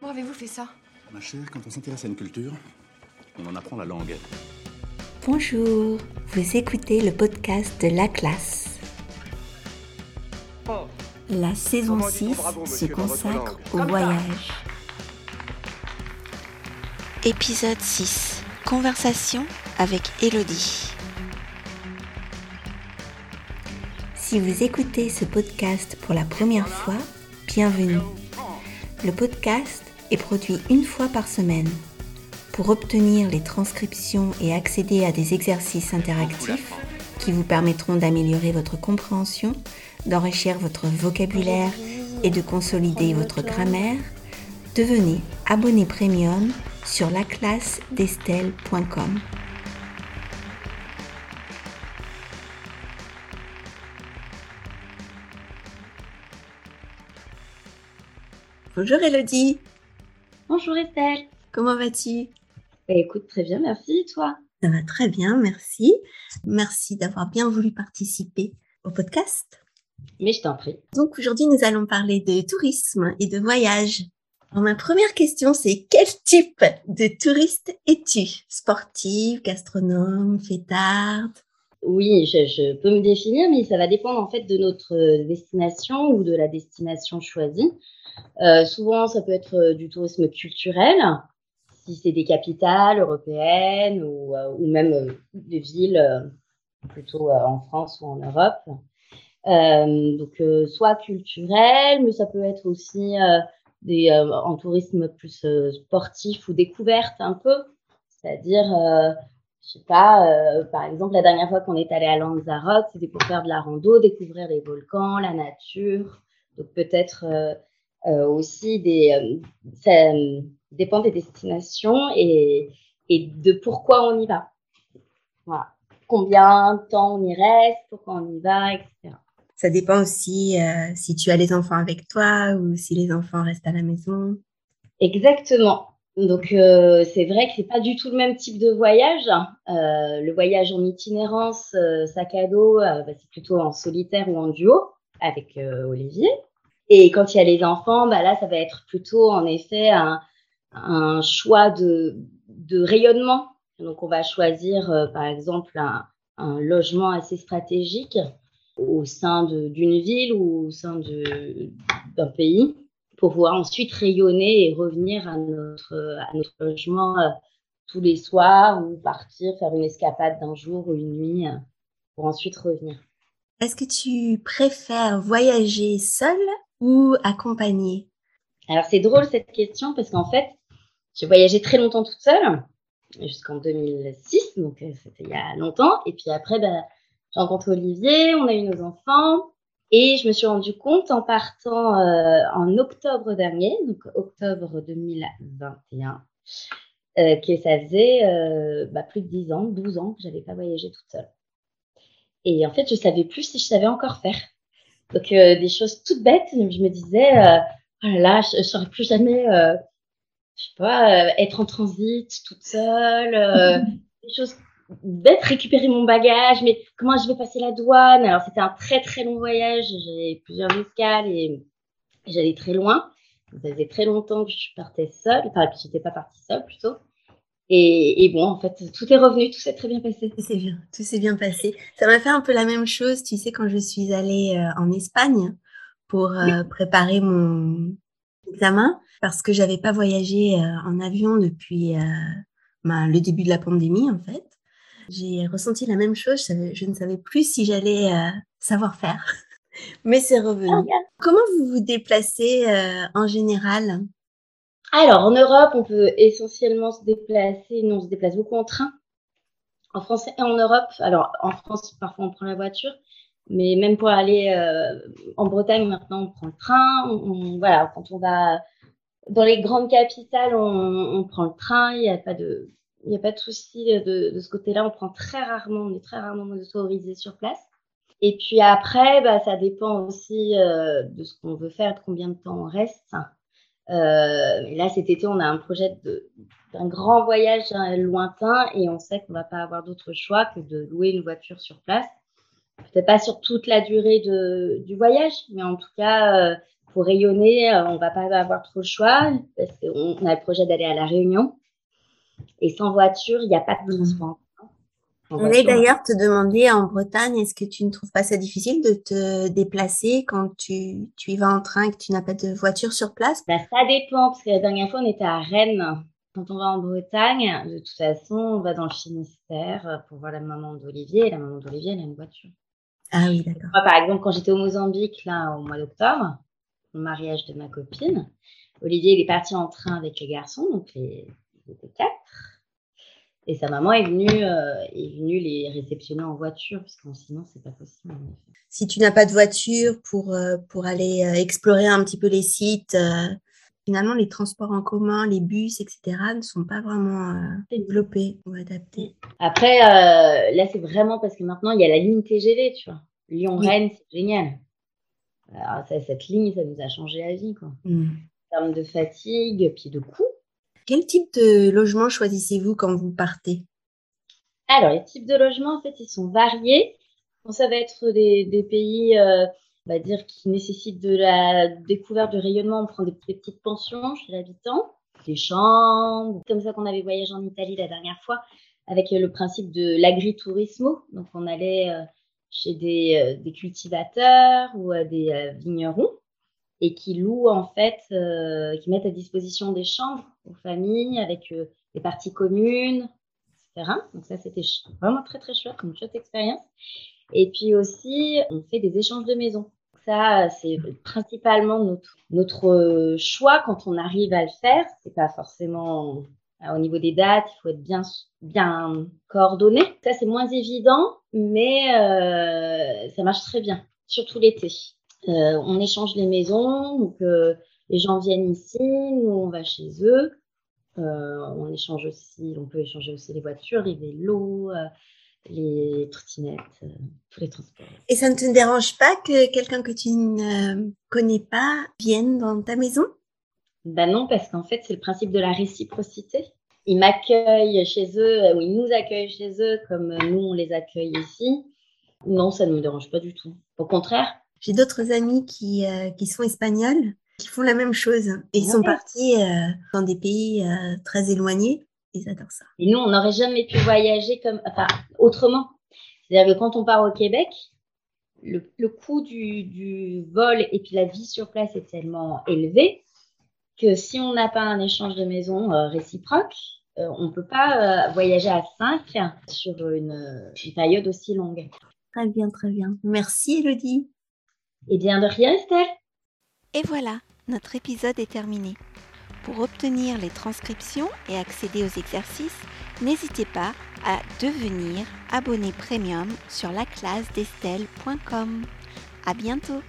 Comment avez-vous fait ça? Ma chère, quand on s'intéresse à une culture, on en apprend la langue. Bonjour, vous écoutez le podcast de La Classe. La saison 6 se consacre au voyage. Épisode 6. Conversation avec Elodie. Si vous écoutez ce podcast pour la première fois, bienvenue. Le podcast est produit une fois par semaine. Pour obtenir les transcriptions et accéder à des exercices interactifs qui vous permettront d'améliorer votre compréhension, d'enrichir votre vocabulaire et de consolider votre grammaire, devenez abonné premium sur laclassedestelle.com. Bonjour Elodie, Bonjour Estelle. comment vas-tu? Bah, écoute, très bien, merci. Et toi? Ça va très bien, merci. Merci d'avoir bien voulu participer au podcast. Mais je t'en prie. Donc aujourd'hui, nous allons parler de tourisme et de voyage. Alors, ma première question, c'est quel type de touriste es-tu? Sportive, gastronome, fêtarde? Oui, je, peux me définir, mais ça va dépendre en fait de notre euh, destination ou de la destination choisie. Euh, souvent, ça peut être euh, du tourisme culturel, si c'est des capitales européennes ou, même des villes plutôt en France ou en Europe. Donc, soit culturel, mais ça peut être aussi en tourisme plus sportif ou découverte un peu. C'est-à-dire, je sais pas, euh, par exemple, la dernière fois qu'on est allé à Lanzarote, c'était pour faire de la rando, découvrir les volcans, la nature. Donc, peut-être euh, euh, aussi des. ça dépend des destinations et, et de pourquoi on y va. Voilà. Combien de temps on y reste, pourquoi on y va, etc. Ça dépend aussi si tu as les enfants avec toi ou si les enfants restent à la maison. Exactement. Donc euh, c'est vrai que c'est pas du tout le même type de voyage. Euh, le voyage en itinérance, euh, sac à dos, euh, bah, c'est plutôt en solitaire ou en duo avec euh, Olivier. Et quand il y a les enfants, bah là ça va être plutôt en effet un, un choix de, de rayonnement. Donc on va choisir par exemple un, un logement assez stratégique au sein d'une ville ou au sein d'un pays pour pouvoir ensuite rayonner et revenir à notre, à notre logement euh, tous les soirs ou partir faire une escapade d'un jour ou une nuit euh, pour ensuite revenir. Est-ce que tu préfères voyager seul ou accompagné? Alors c'est drôle cette question parce qu'en fait, j'ai voyagé très longtemps toute seule jusqu'en 2006, donc euh, c'était il y a longtemps. Et puis après, ben, j'ai rencontré Olivier, on a eu nos enfants. Et je me suis rendu compte en partant euh, en octobre dernier, donc octobre 2021, euh, que ça faisait euh, bah, plus de 10 ans, 12 ans que j'avais pas voyagé toute seule. Et en fait, je savais plus si je savais encore faire. Donc des choses toutes bêtes, je me disais, oh là là, je ne saurais plus jamais, je sais pas, être en transit toute seule, des choses bêtes, récupérer mon bagage, mais comment je vais passer la douane? Alors c'était un très très long voyage, j'avais plusieurs escales et j'allais très loin. Ça faisait très longtemps que je partais seule, enfin que j'étais pas partie seule plutôt. Et, et bon, en fait, tout est revenu, tout s'est très bien passé. Tout s'est bien, tout s'est bien passé. Ça m'a fait un peu la même chose, tu sais, quand je suis allée euh, en Espagne pour euh, préparer mon examen, parce que j'avais pas voyagé euh, en avion depuis ben, le début de la pandémie, en fait. J'ai ressenti la même chose, je, savais- je ne savais plus si j'allais euh, savoir faire. Mais c'est revenu. Comment vous vous déplacez euh, en général? Alors, en Europe, on peut essentiellement se déplacer. Nous, on se déplace beaucoup en train. En France et en Europe. Alors, en France, parfois, on prend la voiture. Mais même pour aller euh, en Bretagne, maintenant, on prend le train. On, on- voilà, quand on va dans les grandes capitales, on, on prend le train. Il n'y a pas de, il n'y a pas de souci de, ce côté-là. On prend très rarement, on est très rarement motorisé sur place. Et puis après, bah, ça dépend aussi euh, de ce qu'on veut faire, de combien de temps on reste. Euh, là, cet été, on a un projet d'un grand voyage hein, lointain et on sait qu'on va pas avoir d'autre choix que de louer une voiture sur place. Peut-être pas sur toute la durée du voyage, mais en tout cas, euh, pour rayonner, on on va pas avoir trop le choix parce qu'on a le projet d'aller à la Réunion. Et sans voiture, il n'y a pas de transport. On voulait d'ailleurs te demander en Bretagne, est-ce que tu ne trouves pas ça difficile de te déplacer quand tu, tu y vas en train et que tu n'as pas de voiture sur place? Bah, Ça dépend, parce que la dernière fois, on était à Rennes. Quand on va en Bretagne, de toute façon, on va dans le Finistère pour voir la maman d'Olivier. Et la maman d'Olivier, elle a une voiture. Ah oui, d'accord. Moi, par exemple, quand j'étais au Mozambique, là, au mois d'octobre, au mariage de ma copine, Olivier, il est parti en train avec les garçons, donc les, étaient quatre. Et sa maman est venue, euh, est venue les réceptionner en voiture, parce que sinon, c'est pas possible. Si tu n'as pas de voiture pour, euh, pour aller euh, explorer un petit peu les sites, finalement, les transports en commun, les bus, etc., ne sont pas vraiment développés ou adaptés. Après, là, c'est vraiment parce que maintenant, il y a la ligne TGV, tu vois. Lyon-Rennes, c'est génial. Alors, ça, cette ligne, ça nous a changé la vie, quoi. Mm. En termes de fatigue, puis de coût. Quel type de logement choisissez-vous quand vous partez? Alors, les types de logements, en fait, ils sont variés. ça va être des, pays, euh, on va dire, qui nécessitent de la découverte du rayonnement. On prend des, petites pensions chez l'habitant, des chambres, comme ça qu'on avait voyagé en Italie la dernière fois, avec le principe de l'agritourismo. Donc, on allait euh, chez des, euh, cultivateurs ou des vignerons et qui louent en fait, euh, qui mettent à disposition des chambres aux familles avec euh, des parties communes, etc. Donc ça, c'était vraiment très très chouette, une chouette expérience. Et puis aussi, on fait des échanges de maisons. Ça, c'est principalement notre, notre choix quand on arrive à le faire. C'est pas forcément euh, au niveau des dates, il faut être bien, bien coordonné. Ça, c'est moins évident, mais euh, ça marche très bien, surtout l'été. Euh, on échange les maisons, donc euh, les gens viennent ici, nous on va chez eux. Euh, on échange aussi, on peut échanger aussi les voitures, les vélos, les trottinettes, tous les transports. Et ça ne te dérange pas que quelqu'un que tu ne connais pas vienne dans ta maison? Ben non, parce qu'en fait c'est le principe de la réciprocité. Ils m'accueillent chez eux, ou ils nous accueillent chez eux comme nous on les accueille ici. Non, ça ne me dérange pas du tout. Au contraire, j'ai d'autres amis qui, euh, qui sont espagnols, qui font la même chose. Et ils sont partis euh, dans des pays euh, très éloignés. Ils adorent ça. Et nous, on n'aurait jamais pu voyager comme, enfin, autrement. C'est-à-dire que quand on part au Québec, le, le coût du, du, vol et puis la vie sur place est tellement élevé que si on n'a pas un échange de maison réciproque, on ne peut pas voyager à 5 sur une, une période aussi longue. Très bien, très bien. Merci Elodie. Eh bien, de rien, Estelle. Et voilà, notre épisode est terminé. Pour obtenir les transcriptions et accéder aux exercices, n'hésitez pas à devenir abonné premium sur la classe d'Estelle.com. À bientôt!